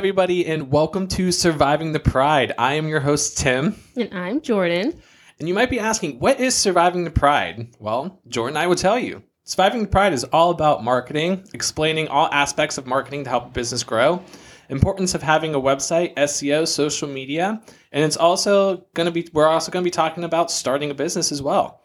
Everybody, and welcome to Surviving the Pride. I am your host, Tim. And I'm Jordan. And you might be asking, what is Surviving the Pride? Well, Jordan I will tell you. Surviving the Pride is all about marketing, explaining all aspects of marketing to help a business grow, importance of having a website, SEO, social media, and it's also going to be we're also going to be talking about starting a business as well.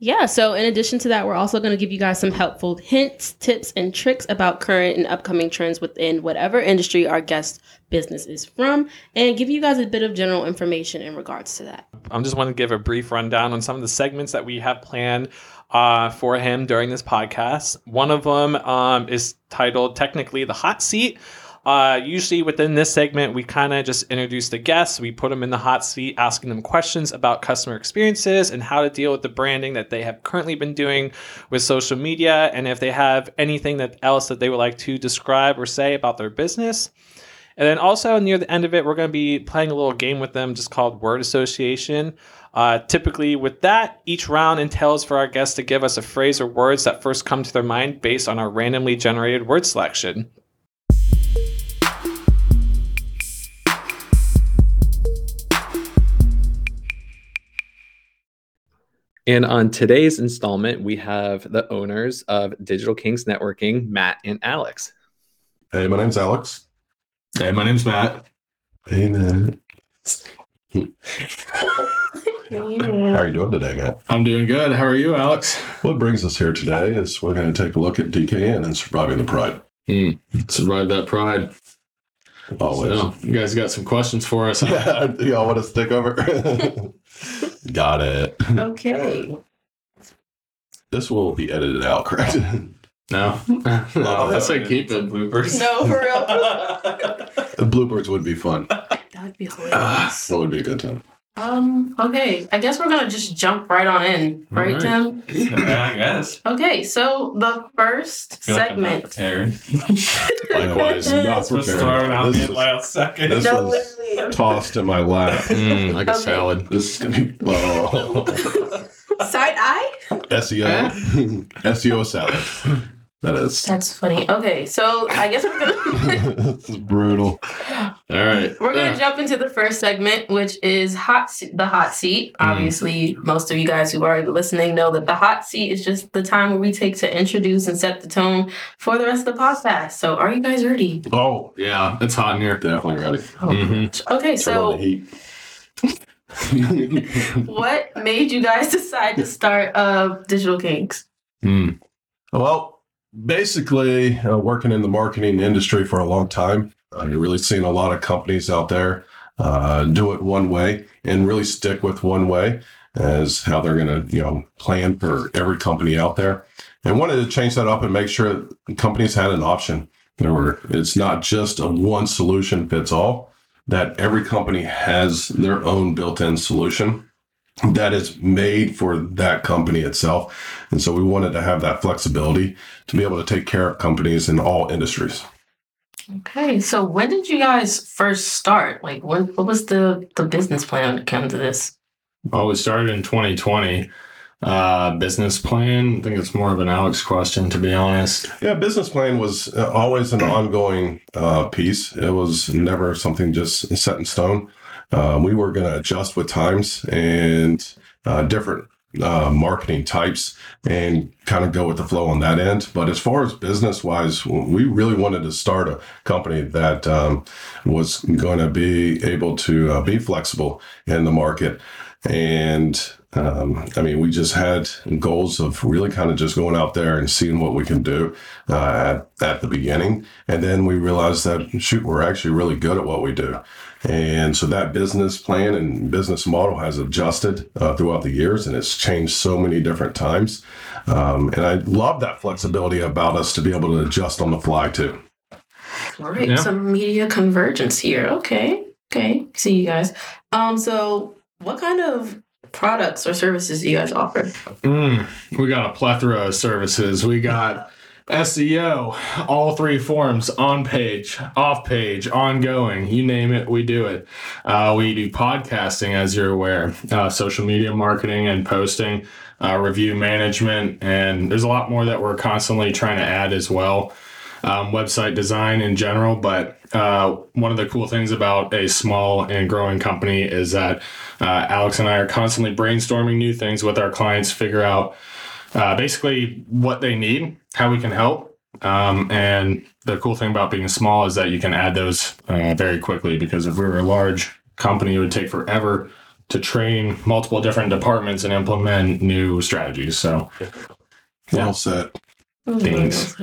Yeah, so in addition to that, we're also going to give you guys some helpful hints, tips, and tricks about current and upcoming trends within whatever industry our guest business is from, and give you guys a bit of general information in regards to that. I am just want to give a brief rundown on some of the segments that we have planned uh, for him during this podcast. One of them um, is titled technically The Hot Seat. Uh, usually within this segment, we kind of just introduce the guests. We put them in the hot seat, asking them questions about customer experiences and how to deal with the branding that they have currently been doing with social media, and if they have anything that else that they would like to describe or say about their business. And then also near the end of it, we're going to be playing a little game with them just called word association. Uh, typically, with that, each round entails for our guests to give us a phrase or words that first come to their mind based on our randomly generated word selection. And on today's installment, we have the owners of Digital Kings Networking, Matt and Alex. Hey, my name's Alex. Hey, my name's Matt. Hey, Matt. How are you doing today, Matt? I'm doing good. How are you, Alex? What brings us here today is we're going to take a look at DKN and surviving the pride. Hmm. Survive that pride. Always. So, you guys got some questions for us? Yeah, y'all want to stick over? got it. Okay. This will be edited out, correct? No. no, I say keep it. bloopers. No, for real. The bloopers would be fun. That would be ah, hilarious. That would be a good time. Um, okay, I guess we're gonna just jump right on in, right, All right. Tim? yeah, I guess. Okay, so the first segment. Likewise, not prepared. This, is- last second. this No, was literally, tossed in my lap. Mm, like a salad. This is going to be oh. Side eye? SEO. SEO salad. That is. That's funny. Okay, so I guess we're gonna this is brutal. All right. we're gonna Uh, jump into the first segment, which is hot se- the hot seat. Obviously, most of you guys who are listening know that the hot seat is just the time where we take to introduce and set the tone for the rest of the podcast. So, are you guys ready? Oh, yeah, it's hot in here. definitely ready. Okay, Turn on the so what made you guys decide to start uh, Digital Kings? Mm. Well, basically, uh, working in the marketing industry for a long time, uh, you're really seeing a lot of companies out there uh, do it one way and really stick with one way as how they're going to, you know, plan for every company out there. And wanted to change that up and make sure companies had an option. There were, it's not just a one solution fits all. That every company has their own built-in solution that is made for that company itself. And so we wanted to have that flexibility to be able to take care of companies in all industries. Okay, so when did you guys first start? Like, when, what was the, the business plan to come to this? Well, we started in 2020. Uh, business plan. I think it's more of an Alex question, to be honest. Yeah, business plan was uh, always an ongoing uh, piece. It was never something just set in stone. Uh, we were going to adjust with times and uh, different uh, marketing types and kind of go with the flow on that end. But as far as business wise, we really wanted to start a company that um, was going to be able to uh, be flexible in the market. And um, I mean, we just had goals of really kind of just going out there and seeing what we can do uh, at, at the beginning. And then we realized that, shoot, we're actually really good at what we do. And so that business plan and business model has adjusted uh, throughout the years and it's changed so many different times. Um, and I love that flexibility about us to be able to adjust on the fly too. All right, Yeah. some media convergence here. Okay, okay, see you guys. Um, so what kind of products or services do you guys offer? Mm, we got a plethora of services. We got SEO, all three forms on page, off page, ongoing. You name it, we do it. Uh, we do podcasting, as you're aware, uh, social media marketing and posting, uh, review management, and there's a lot more that we're constantly trying to add as well. um, website design in general. But uh, one of the cool things about a small and growing company is that uh, Alex and I are constantly brainstorming new things with our clients, figure out uh, basically what they need, how we can help. Um, and the cool thing about being small is that you can add those uh, very quickly because if we were a large company, it would take forever to train multiple different departments and implement new strategies. So, Well said. Thanks.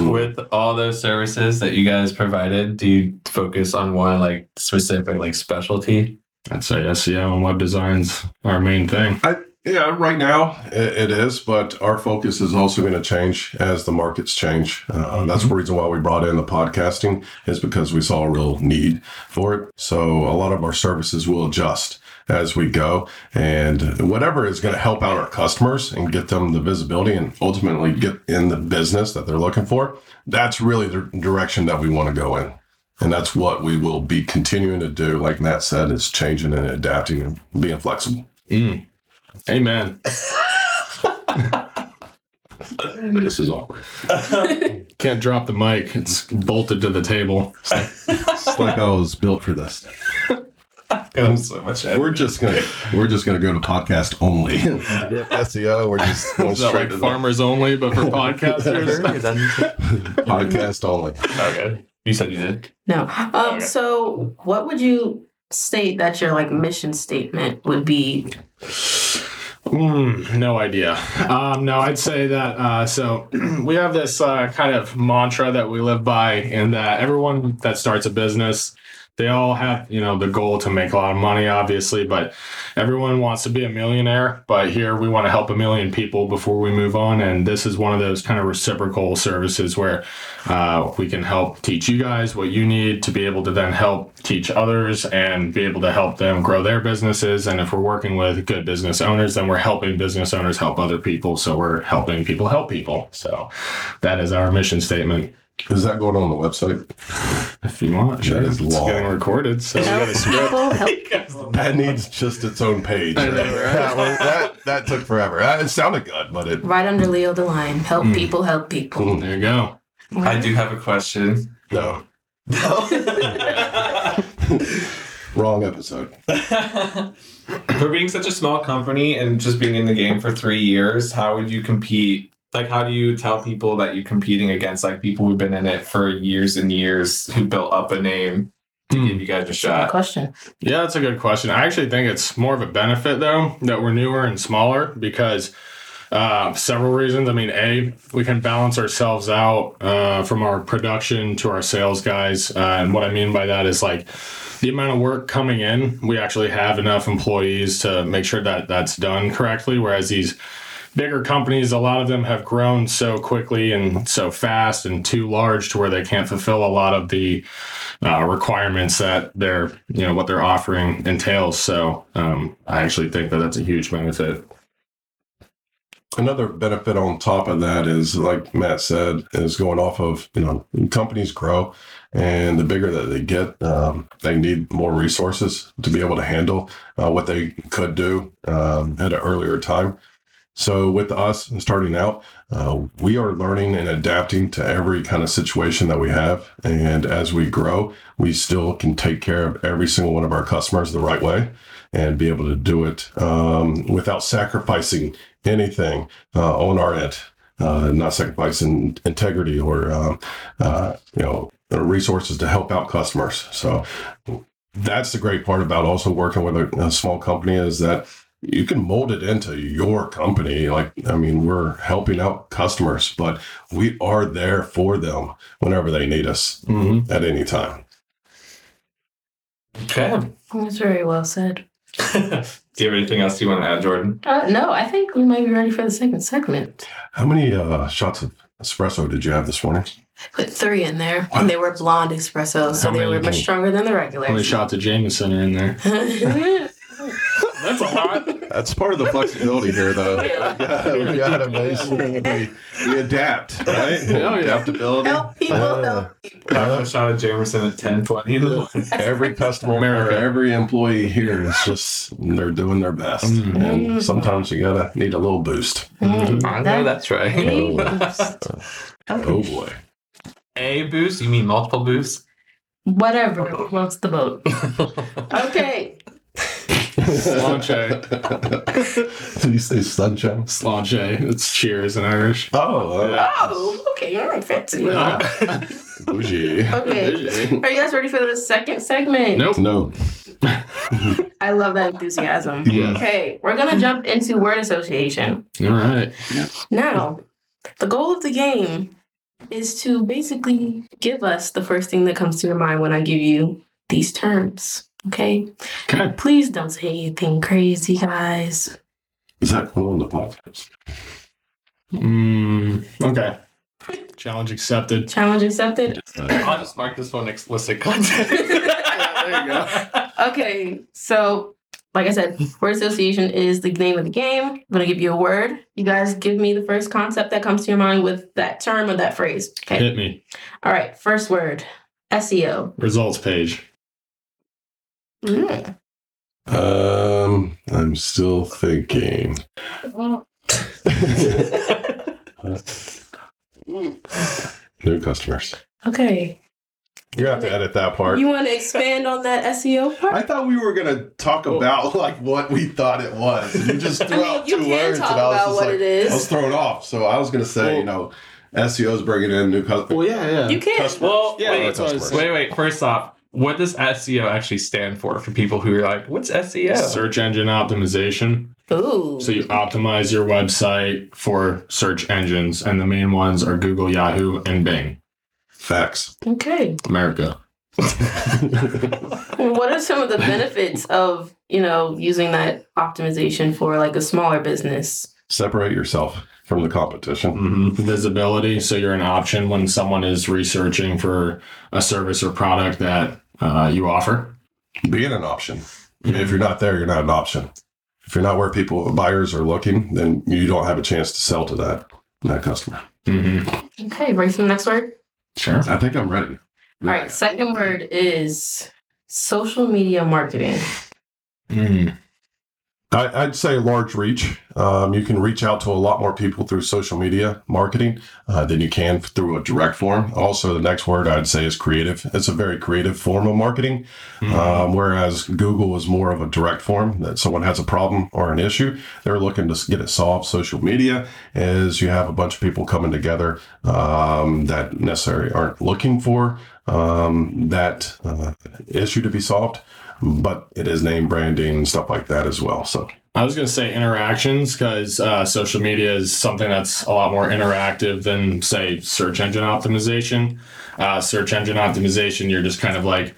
With all those services that you guys provided, do you focus on one like specific like specialty? I'd say SEO and web design's our main thing. Yeah, right now it, is, but our focus is also going to change as the markets change. Uh, that's the reason why we brought in the podcasting is because we saw a real need for it. So a lot of our services will adjust as we go, and whatever is going to help out our customers and get them the visibility and ultimately get in the business that they're looking for. That's really the direction that we want to go in. And that's what we will be continuing to do. Like Matt said, is changing and adapting and being flexible. Mm. Amen. This is awkward. Can't drop the mic. It's bolted to the table. It's like I was built for this. so much. We're just gonna we're just gonna go to podcast only. SEO. We're just going Is that straight like to the farmers only, but for podcasters? podcast only. okay. You said you did. No. Um, Okay. So, what would you state that your like mission statement would be? Mm, no idea. Um, no, I'd say that. Uh, so we have this uh, kind of mantra that we live by, and that everyone that starts a business, they all have you know the goal to make a lot of money, obviously, but everyone wants to be a millionaire. But here we want to help a million people before we move on, and this is one of those kind of reciprocal services where uh, we can help teach you guys what you need to be able to then help teach others and be able to help them grow their businesses. And if we're working with good business owners, then we're helping business owners help other people. So we're helping people help people. So that is our mission statement. Is that going on the website? If you want, sure. is It's long. getting recorded. So we got a script. That needs just its own page. I know, right? that, was- that that took forever. Uh, It sounded good, but it Right under Leo the Lion. Help Mm. people, help people. There you go. I do have a question. no No. wrong episode. for being such a small company and just being in the game for three years, how would you compete? Like, how do you tell people that you're competing against like people who've been in it for years and years who built up a name to Hmm. give you guys a Good shot? question. Yeah, that's a good question. I actually think it's more of a benefit though that we're newer and smaller because uh, several reasons. I mean, a we can balance ourselves out uh, from our production to our sales guys, uh, and what I mean by that is like the amount of work coming in. We actually have enough employees to make sure that that's done correctly. Whereas these bigger companies, a lot of them have grown so quickly and so fast and too large to where they can't fulfill a lot of the uh, requirements that they're, you know, what they're offering entails. So um, I actually think that that's a huge benefit. Another benefit on top of that is, like Matt said, is going off of you know companies grow, and the bigger that they get, um, they need more resources to be able to handle uh, what they could do um, at an earlier time. So with us starting out, uh, we are learning and adapting to every kind of situation that we have, and as we grow, we still can take care of every single one of our customers the right way and be able to do it um, without sacrificing anything uh, on our end, uh, not sacrificing integrity or um, uh, you know resources to help out customers. So that's the great part about also working with a, a small company is that you can mold it into your company. Like I mean, we're helping out customers, but we are there for them whenever they need us Mm-hmm. at any time. Okay. That's very well said. do you have anything else you want to add, Jordan? Uh, no, I think we might be ready for the second segment. How many uh, shots of espresso did you have this morning? Put three in there, and they were blonde espressos, so they were much stronger than the How many regulars. shots of Jameson are in there? That's a lot. That's part of the flexibility here, though. Yeah. we gotta basically we adapt, right? yeah. Adaptability. help people, Uh, help people. Have a shot of Jamerson at 10 20. Every customer, America. every employee here is just they're doing their best, Mhm. and sometimes you gotta need a little boost. Mm, I know that's right. Hey. Oh boy! a boost? You mean multiple boosts? Whatever floats the boat. Okay. Sláinte. Did you say sunshine? Sláinte. It's cheers in Irish. Oh, uh, Oh, okay. All right, fancy. bougie. Okay. Are you guys ready for the second segment? Nope. No. I love that enthusiasm. Yes. Okay, we're gonna jump into word association. All right. Now, the goal of the game is to basically give us the first thing that comes to your mind when I give you these terms. Okay? Okay. Please don't say anything crazy, guys. Is that cool on the podcast? Mm, okay. Challenge accepted. Challenge accepted. I'll just mark this one explicit content. there you go. Okay, so like I said, word association is the name of the game. I'm gonna give you a word. You guys give me the first concept that comes to your mind with that term or that phrase. Okay. Hit me. All right, first word. SEO. Results page. Mm. Um, I'm still thinking. New customers. Okay. You have to edit that part. You want to expand on that SEO part? I thought we were gonna talk about like what we thought it was. You just I threw mean, out you two can words, talk and I was about just what like, it is. I was thrown off. So I was gonna say, you know, SEO's bringing in new customers. Well, yeah, yeah. You can. Customer. well, Yeah, wait, that's what I was customers. wait, wait. First off, what does SEO actually stand for? For people who are like, "What's SEO?" Search engine optimization. Ooh. So you optimize your website for search engines, and the main ones are Google, Yahoo, and Bing. Facts. Okay. America. What are some of the benefits of, you know, using that optimization for like a smaller business? Separate yourself from the competition. hmm Visibility. So you're an option when someone is researching for a service or product that uh, you offer. Being an option. If you're not there, you're not an option. If you're not where people buyers are looking, then you don't have a chance to sell to that that customer. hmm Okay, ready for the next word? Sure. I think I'm ready. All right, second word is social media marketing. Mm. I, I'd say large reach. Um, you can reach out to a lot more people through social media marketing uh, than you can through a direct form. Also, the next word I'd say is creative. It's a very creative form of marketing, um, whereas Google is more of a direct form that someone has a problem or an issue, they're looking to get it solved. Social media is you have a bunch of people coming together um, that necessarily aren't looking for um, that uh, issue to be solved but it is name branding and stuff like that as well. So I was going to say interactions because uh, social media is something that's a lot more interactive than, say, search engine optimization. Uh, search engine optimization, you're just kind of like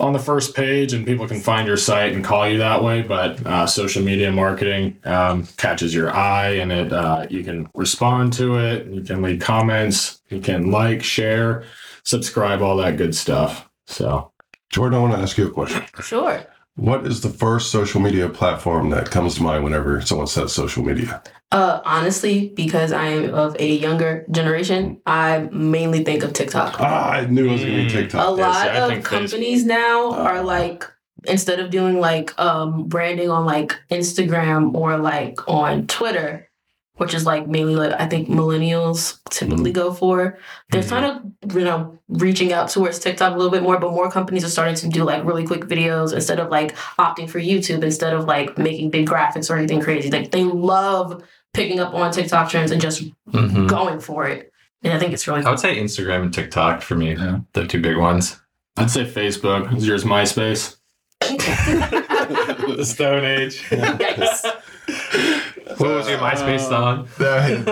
on the first page and people can find your site and call you that way. But uh, social media marketing um, catches your eye and it uh, you can respond to it. You can leave comments. You can like, share, subscribe, all that good stuff. So Jordan, I want to ask you a question. Sure. What is the first social media platform that comes to mind whenever someone says social media? Uh, honestly, because I am of a younger generation, I mainly think of TikTok. Ah, I knew it was going to be TikTok. a yeah, lot see, of think Facebook- companies now Uh, are like instead of doing like um branding on like Instagram or like on Twitter, which is like mainly like I think millennials typically go for. They're Mhm. kind of you know reaching out towards TikTok a little bit more, but more companies are starting to do like really quick videos instead of like opting for YouTube instead of like making big graphics or anything crazy. Like they love picking up on TikTok trends and just Mhm. going for it. And I think it's really I would say Instagram and TikTok for me, Yeah. the two big ones. I'd say Facebook. Is yours MySpace? the Stone Age. Yikes. what was your MySpace song? That,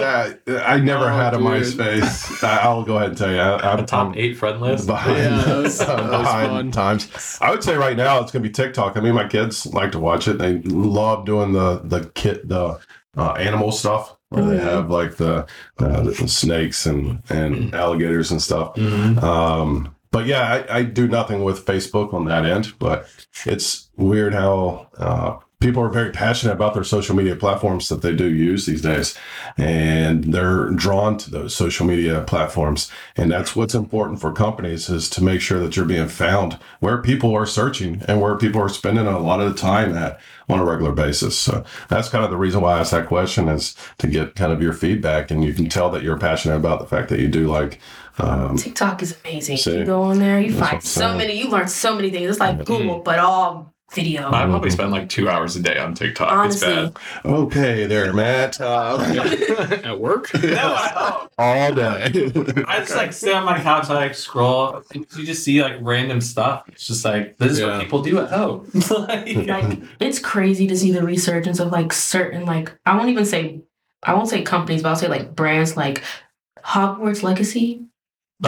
that, I never Oh, had a dude. MySpace. I- I'll go ahead and tell you. I, I'm The top eight friend list. behind, Yeah, that was- that I'm was behind fun. times. I would say right now it's going to be TikTok. I mean, my kids like to watch it. They love doing the the kit the uh, animal stuff where they Mhm. have like the, uh, the snakes and and alligators and stuff. Mm-hmm. Um, but yeah, I, I do nothing with Facebook on that end. But it's weird how uh, people are very passionate about their social media platforms that they do use these days, and they're drawn to those social media platforms. And that's what's important for companies is to make sure that you're being found where people are searching and where people are spending a lot of the time at on a regular basis. So that's kind of the reason why I asked that question is to get kind of your feedback, and you can tell that you're passionate about the fact that you do like. Um, TikTok is amazing. See? you go on there, you find so many. You learn so many things. It's like Google, but all video. I probably spend like two hours a day on TikTok. Honestly, It's bad. okay, there, Matt. Uh, At work? No, I, all day. I just like sit on my couch, I like scroll. and You just see like random stuff. It's just like this is Yeah. what people do at home. like, like it's crazy to see the resurgence of like certain like I won't even say I won't say companies, but I'll say like brands like Hogwarts Legacy.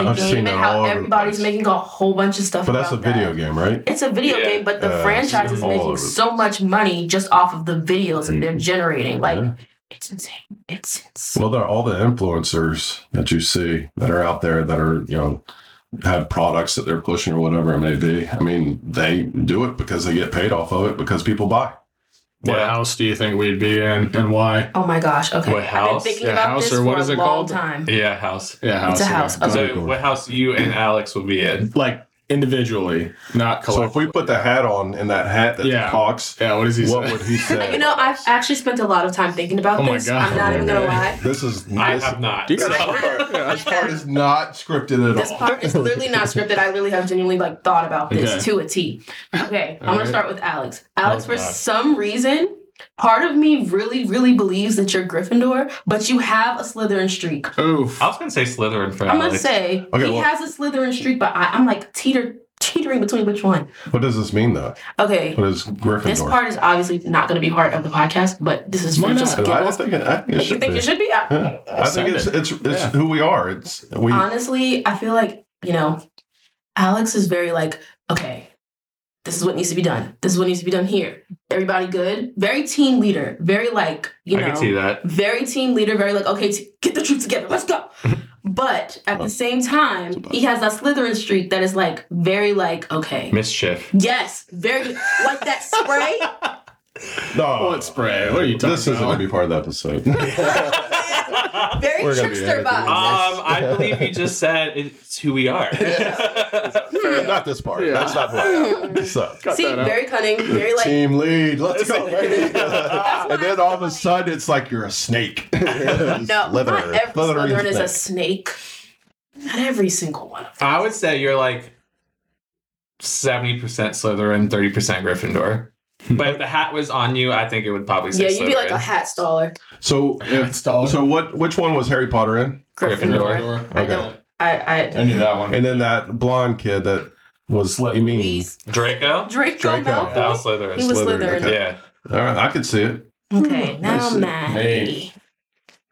The I've seen game that and how all over the everybody's making a whole bunch of stuff. But that's a video that. game, right? It's a video Yeah. game, but the Uh, franchise is making so much money just off of the videos that they're generating. Like Yeah. it's insane. It's insane. Well, there are all the influencers that you see that are out there that are, you know, have products that they're pushing or whatever it may be. I mean, they do it because they get paid off of it because people buy. What Yeah. house do you think we'd be in and why? Oh my gosh. Okay. What house? I've been thinking Yeah, about house this or for what a is it long called? time. yeah, house. Yeah, house. It's a again. house. Go So, what house you and Alex would be in? Like individually, not So collectively. if we put the hat on and that hat that Yeah. talks, yeah, what does he what say? would he say? You know, I've actually spent a lot of time thinking about Oh my this. God. I'm not even gonna oh, lie. This is nice. I this, have not. Do you guys- So- this part is not scripted at all. This all. part is literally not scripted. I really have genuinely like thought about this Okay. to a T. Okay, I'm All gonna right. start with Alex. Alex, Oh, for God. some reason, part of me really, really believes that you're Gryffindor, but you have a Slytherin streak. Oof. I was gonna say Slytherin for I'm gonna Alex. say Okay, he well- has a Slytherin streak, but I, I'm like teeter teetering between which one. What does this mean, though? Okay. What is Gryffindor? This Gryffindor? part is obviously not going to be part of the podcast, but this is Why not? just I don't giggles. think it, I think it You should think be. it should be? I- Yeah. I think it's it. it's it's Yeah. who we are. It's we. honestly, I feel like, you know, Alex is very like, okay, this is what needs to be done. This is what needs to be done here. Everybody good? Very team leader. Very like, you I know, can see that. very team leader, very like, okay, t- get the troops together, let's go. But at the same time, he has that Slytherin streak that is like very like, okay. Mischief. Yes, very like that spray. no, What spray? What are you talking about? this isn't going to be part of the episode. very We're gonna be trickster editing vibes. Um, I believe you just said it's who we are. not this part. Yeah. That's not what. So, See, that out. very cunning, very like team lead. Let's go. baby. and then all of a sudden, it's like you're a snake. No, Slytherin. not every Slytherin Slytherin is a snake. snake. Not every single one of them. I would say you're like seventy percent Slytherin, thirty percent Gryffindor. But if the hat was on you, I think it would probably say Yeah, you'd be like a hat staller. So, uh, Yeah, it's tall. so what? Which one was Harry Potter in? Gryffindor. I Okay. don't. I. I. I knew that one. And then that blonde kid that was. You mean? He's Draco. Draco, Draco. Malfoy. That was Slytherin. He was Slytherin, Slytherin. okay. Yeah. All right, I could see it. Okay, hmm. now I see. Maddie. Hey.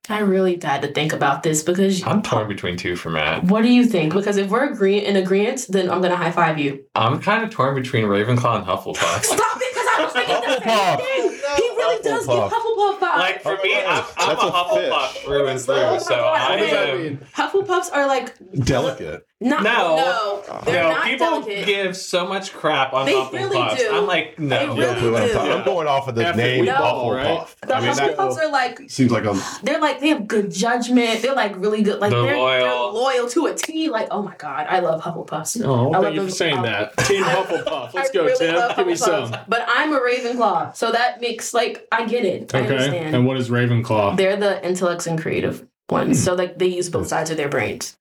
I really had to think about this because I'm torn between two for Matt. what do you think? Because if we're agree- in agreement, then I'm gonna high five you. I'm kind of torn between Ravenclaw and Hufflepuff. Stop it, Hufflepuff. Thing. He really does give Hufflepuff. Hufflepuff vibes. like for me, I'm, I'm a a Hufflepuff fish. through and Oh through. my So God, I what does that am. Hufflepuffs are like Delicate. not No. no, they're No, not people delicate. give so much crap on They Hufflepuffs. really do. I'm like, no. They really Who I'm, do. I'm going off of the After name we ball, Hufflepuff. The I mean, Hufflepuffs are like seems like a. they're like they have good judgment. They're like really good. Like They're they're, loyal. they're loyal to a T. Like oh my god, I love Hufflepuffs. Oh, I thank love you them. for saying that. Team Hufflepuff. Let's I go, really Tim. Give me some. But I'm a Ravenclaw, so that makes like I get it. I Okay. understand. And what is Ravenclaw? They're the intellects and creative ones, so like they use both sides of their brains.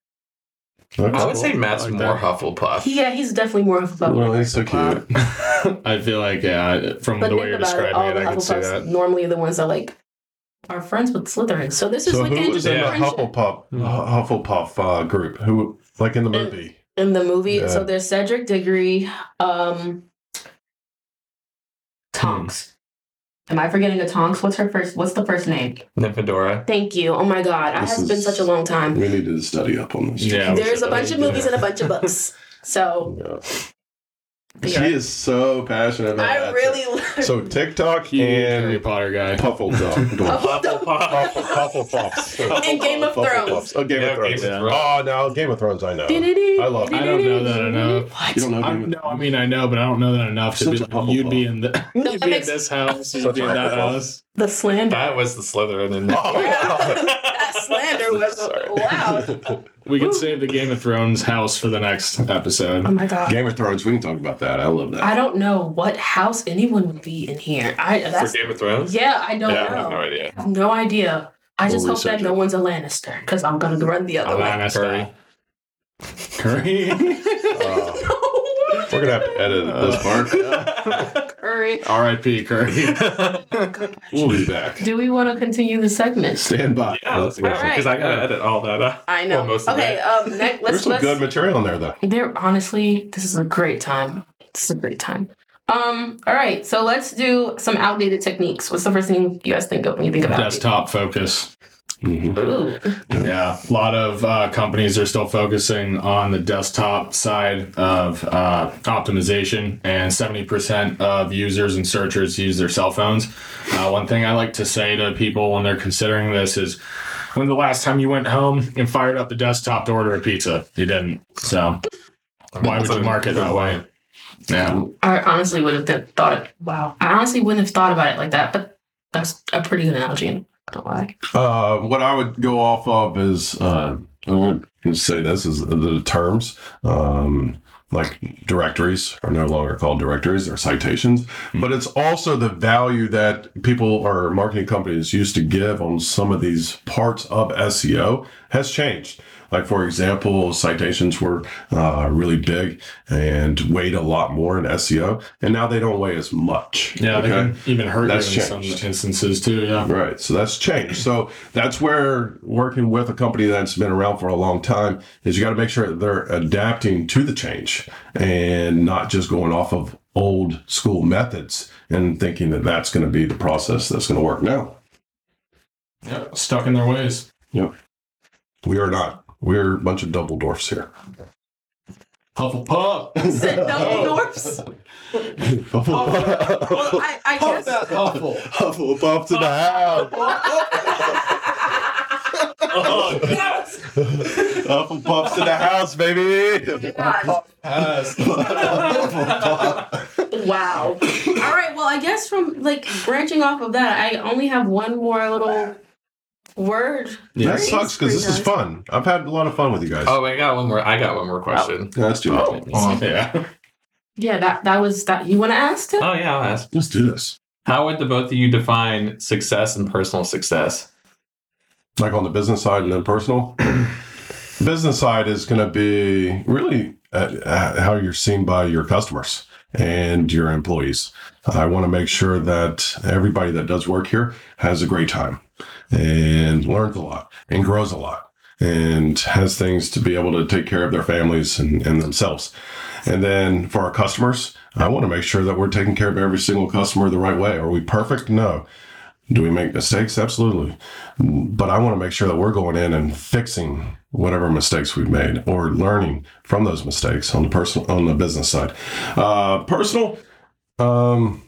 I would say Matt's like more that. Hufflepuff. Yeah, he's definitely more Hufflepuff. Well, he's so cute. I feel like, yeah, from But the way you're about it, describing all it, the I can see that. normally the ones that like are friends with Slytherin. So this is So like who an was in the. Hufflepuff Hufflepuff uh, group? Who, like in the And- movie? in the movie. Yeah. So there's Cedric Diggory, um, Tonks. Am I forgetting a Tonks? What's her first? What's the first name? Nymphadora. Thank you. Oh my God, it This has been is- such a long time. We needed to study up on this. Yeah. There's a bunch of movies and a bunch of books. So Yeah. She is so passionate about it. I that. really So TikTok Huge Harry Potter guy. Puffle Dog. Puffle Puffs. And Game of Thrones. Oh, Game of Thrones. Oh, no, Game of Thrones, I know. I love I don't know that enough. You don't know Game of no, I mean I know, but I don't know that enough to be like, you'd be in the you'd be in this house, you'd be in that house. The slander. That was the Slytherin in that slander was wow. We can save the Game of Thrones house for the next episode. Oh my god. Game of Thrones, we can talk about that. I love that. I don't know what house anyone would be in here. I For Game of Thrones? yeah, I don't Yeah, I know. have no idea. I have no idea. I just We'll hope that research no it. one's a Lannister because I'm gonna run the other way. Lannister. Curry. Uh, we're going to have to edit this part. Curry. R.I.P. Curry. We'll be back. Do we want to continue the segment? Stand by. Yeah, let's go. All right. Because I gotta edit all that. Uh, I know. Well, most okay, um, next, There's let's some let's. good material in there, though. There, honestly, this is a great time. This is a great time. Um, all right, so let's do some outdated techniques. What's the first thing you guys think of when you think about Desktop focus. Mhm. Yeah, a lot of uh, companies are still focusing on the desktop side of uh, optimization, and 70% of users and searchers use their cell phones. Uh, one thing I like to say to people when they're considering this is when the last time you went home and fired up the desktop to order a pizza? You didn't. So, why would you market that way? Yeah. I honestly would have thought it. Wow, I honestly wouldn't have thought about it like that. But that's a pretty good analogy. I lie. Uh, what I would go off of is, uh, I won't say this is the terms. Um, like directories are no longer called directories; they're citations. But it's also the value that people or marketing companies used to give on some of these parts of SEO has changed. Like for example, citations were uh, really big and weighed a lot more in SEO, and now they don't weigh as much. Yeah, they can even hurt That's you in some instances too. Yeah. Right. So that's changed. So that's where working with a company that's been around for a long time is you got to make sure that they're adapting to the change and not just going off of old school methods and thinking that that's going to be the process that's going to work. now. yeah. Stuck in their ways. Yep. We are not. We're a bunch of double dwarfs here. Hufflepuff. Said double oh. dwarfs. Well, I, I guess. Huffle. Hufflepuff to the house. Yes. Hufflepuffs to the house, baby. God. Wow. All right. Well, I guess from like branching off of that, I only have one more little word. That sucks because this is fun. I've had a lot of fun with you guys. oh, I got one more. I got one more question. Yeah, let's do it. Oh, yeah. Yeah, that that was that. You want to ask Tim? Oh yeah, I'll ask. Let's do this. How would the both of you define success and personal success? like on the business side and then personal. business side is going to be really uh, uh, how you're seen by your customers and your employees. I want to make sure that everybody that does work here has a great time and learns a lot and grows a lot and has things to be able to take care of their families and, and themselves. And then for our customers, I want to make sure that we're taking care of every single customer the right way. Are we perfect? No. Do we make mistakes? Absolutely. But I want to make sure that we're going in and fixing whatever mistakes we've made or learning from those mistakes on the personal on the business side. Uh, personal, um,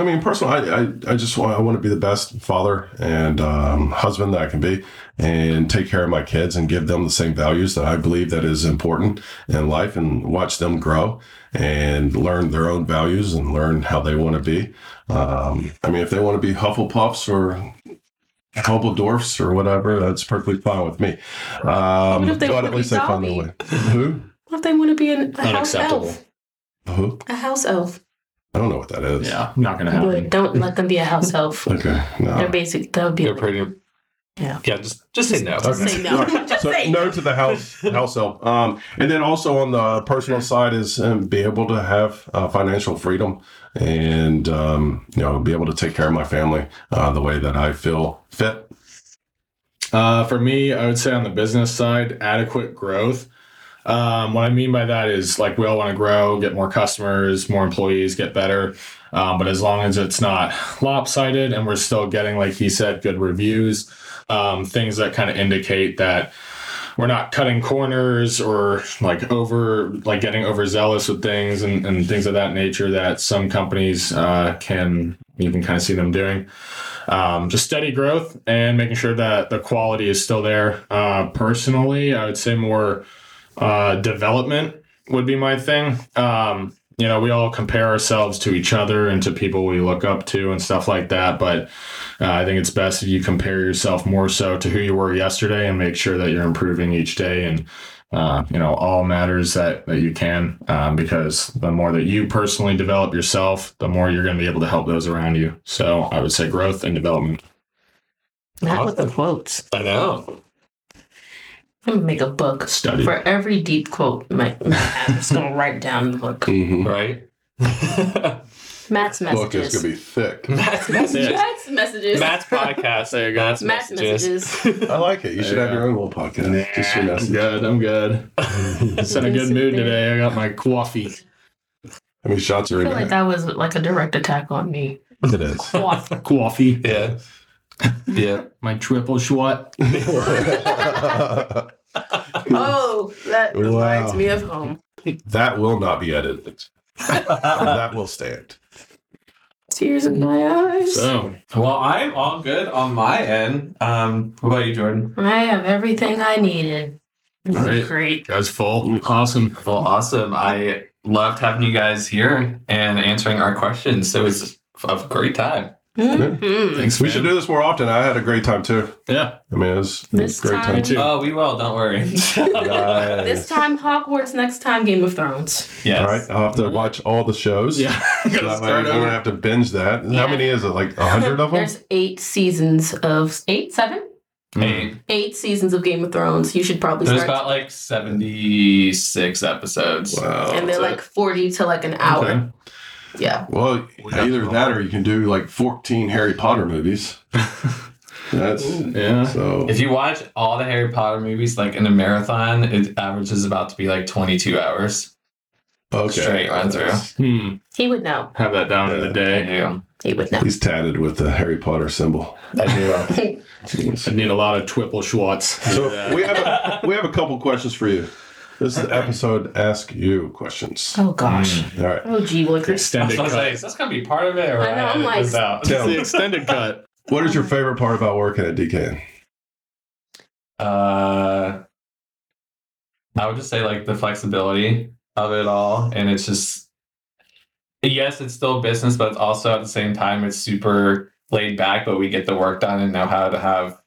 I mean, personally, I, I, I just want I want to be the best father and um, husband that I can be, and take care of my kids and give them the same values that I believe that is important in life, and watch them grow and learn their own values and learn how they want to be. Um, I mean, if they want to be Hufflepuffs or Huffledorfs or whatever, that's perfectly fine with me. Um, What if they but at least they find their way. Who? What if they want to be an, a house elf? Who? A house elf. I don't know what that is. Yeah, not gonna happen. But don't let them be a house elf. Okay. No. They're No. basic. That would be. You're pretty. Yeah. Yeah. Just just say no. Just say no. Just So say no to the house house help. Um, and then also on the personal side is um, be able to have uh, financial freedom and um, you know be able to take care of my family uh, the way that I feel fit. Uh, for me, I would say on the business side, adequate growth. Um, what I mean by that is like we all want to grow, get more customers, more employees, get better. Um, but as long as it's not lopsided and we're still getting, like he said, good reviews, um, things that kind of indicate that we're not cutting corners or like over like getting overzealous with things and, and things of that nature that some companies uh, can you can kind of see them doing um, just steady growth and making sure that the quality is still there uh, personally i would say more uh, development would be my thing um, you know, we all compare ourselves to each other and to people we look up to and stuff like that. But uh, I think it's best if you compare yourself more so to who you were yesterday and make sure that you're improving each day and, uh, you know, all matters that, that you can. Um, because the more that you personally develop yourself, the more you're going to be able to help those around you. So I would say growth and development. Not with the quotes. I know. I'm gonna make a book Study. for every deep quote. My, I'm just gonna write down the book. Mhm. Right? Matt's Book is messages. gonna be thick. Matt's messages. Matt's messages. Matt's podcast. There you go. Matt's, Matt's messages. messages. I like it. You should There have you your own little podcast. Just your I'm message. good. I'm good. It's in a good mood today. I got my coffee. How many shots are I in feel like there? that was like a direct attack on me. It is. Coffee. yeah. Yeah. My triple shot. Oh, that Wow. reminds me of home. that will not be edited. that will stand. Tears in my eyes. So Well, I'm all good on my end. Um, what about you, Jordan? I have everything I needed. This Right. Great. guys full. Awesome. Well, awesome. I loved having you guys here and answering our questions. So It was a great time. Mhm. Thanks. We man. should do this more often. I had a great time too. Yeah. I mean, it was This a great time- time. too. Oh, we will. Don't worry. This Nice. time Hogwarts, next time Game of Thrones. yes. All right, I'll have to watch all the shows. Yeah. So Gotta that way I'm gonna have to binge that. Yeah. How many is it? Like a hundred of them? There's eight seasons of eight, seven, Hey, eight seasons of Game of Thrones. You should probably start. there's start. about like 76 episodes. Wow. and they're that's like forty to like an hour. Okay. Yeah. Well, We either that all. or you can do like 14 Harry Potter movies. That's Yeah. so. If you watch all the Harry Potter movies like in a marathon, it averages about to be like 22 hours. Okay. straight run through. Hmm. He would know. Have that down in the day. do. He would know. He's tatted with the Harry Potter symbol. I do. I need a lot of triple schwartz. So we have a, we have a couple questions for you. This is the episode Ask You questions. oh gosh. All right. Oh gee I willikers. was extended gonna say, cut. is this gonna be part of it? Or I know, I'm like- this out? Tell the extended cut. what is your favorite part about working at DKN? Uh, I would just say like the flexibility of it all, and it's just yes, it's still business, but it's also at the same time it's super laid back. But we get the work done and know how to have.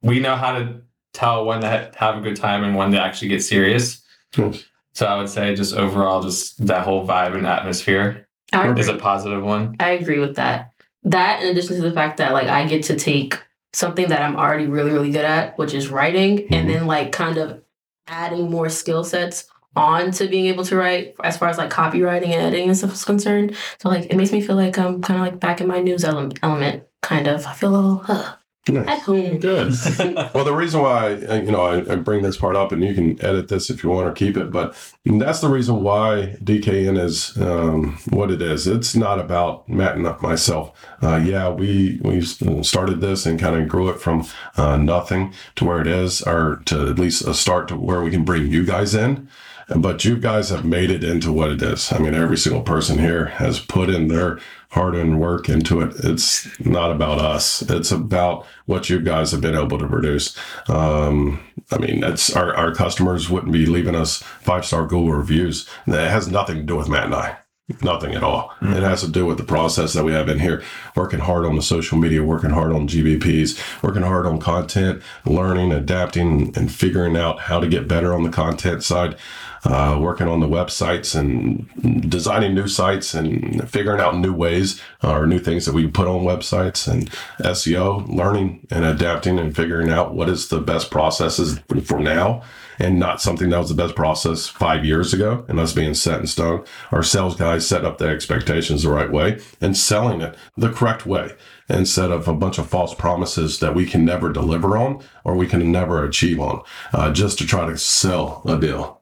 We know how to tell when to ha- have a good time and when to actually get serious. Yes. So I would say just overall, just that whole vibe and atmosphere is a positive one. I agree with that. That, in addition to the fact that like I get to take something that I'm already really, really good at, which is writing, Mhm. and then like kind of adding more skill sets on to being able to write as far as like copywriting and editing and stuff is concerned. So like it makes me feel like I'm kind of like back in my news element, element kind of. I feel a little uh, Nice. at home. Good. Well, the reason why you know I, I bring this part up, and you can edit this if you want or keep it, but that's the reason why DKN is um, what it is. It's not about Matt and myself. Uh, yeah, we we started this and kind of grew it from uh, nothing to where it is, or to at least a start to where we can bring you guys in. But you guys have made it into what it is. I mean, every single person here has put in their hard-earned work into it. It's not about us. It's about what you guys have been able to produce. Um, I mean, that's our, our customers wouldn't be leaving us five-star Google reviews. That has nothing to do with Matt and I. Nothing at all. It has to do with the process that we have in here, working hard on the social media, working hard on GBPs, working hard on content, learning, adapting, and figuring out how to get better on the content side, uh, working on the websites and designing new sites and figuring out new ways uh, or new things that we put on websites and SEO, learning and adapting and figuring out what is the best processes for now and not something that was the best process five years ago and us being set in stone. Our sales guys set up their expectations the right way and selling it the correct way instead of a bunch of false promises that we can never deliver on or we can never achieve on uh, just to try to sell a deal.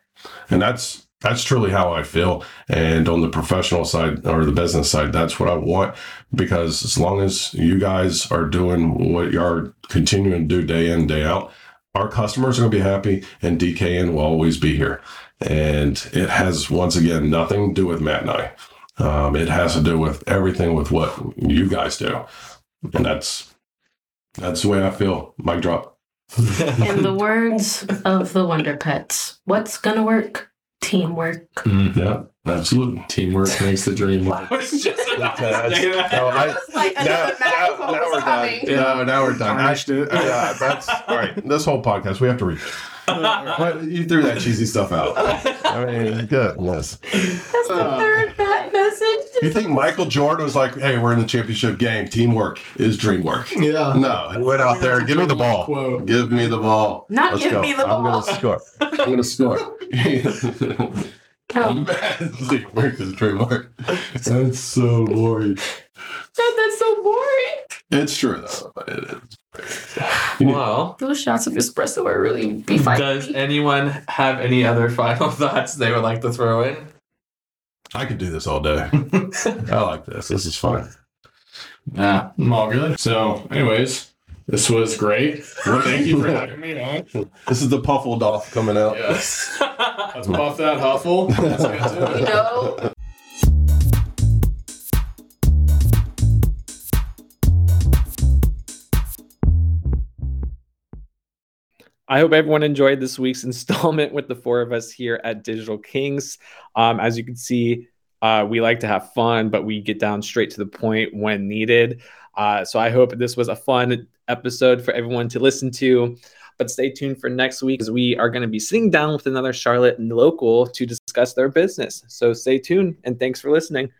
And that's that's truly how I feel. And on the professional side or the business side, that's what I want. Because as long as you guys are doing what you are continuing to do day in, day out, our customers are going to be happy, and DKN will always be here. And it has once again nothing to do with Matt and I. Um, it has to do with everything with what you guys do, and that's that's the way I feel. Mic drop. In the words of the Wonder Pets, what's gonna work? Teamwork. Mm-hmm. Yeah, absolutely. Teamwork makes the dream work. I was just about to say that. no, I- Like now, now, now we're done. No, now we're done. I, Finished yeah, that's all right. This whole podcast, we have to read. You threw that cheesy stuff out. I mean, goodness. That's the third bad message. You think Michael Jordan was like, "Hey, we're in the championship game. Teamwork is dream work." Yeah. No, he went out there. Give me the ball. Quote. Give me the ball. Not give me the I'm ball. gonna score. I'm gonna score. Oh, Teamwork is dream work. That's so boring. God, that's so boring. It's true though. But it is. Well, Those shots of espresso are really be fighting. does anyone have any other final thoughts they would like to throw in? I could do this all day. I like this. This is fun. Nah, I'm all good. So, anyways, this was great. Thank you for having me on. This is the Puffledolf coming out. Yes. Let's puff that huffle. Let's get. You know, I hope everyone enjoyed this week's installment with the four of us here at Digital Kings. Um, as you can see, uh, we like to have fun, but we get down straight to the point when needed. Uh, so I hope this was a fun episode for everyone to listen to. But stay tuned for next week as we are going to be sitting down with another Charlotte local to discuss their business. So stay tuned and thanks for listening.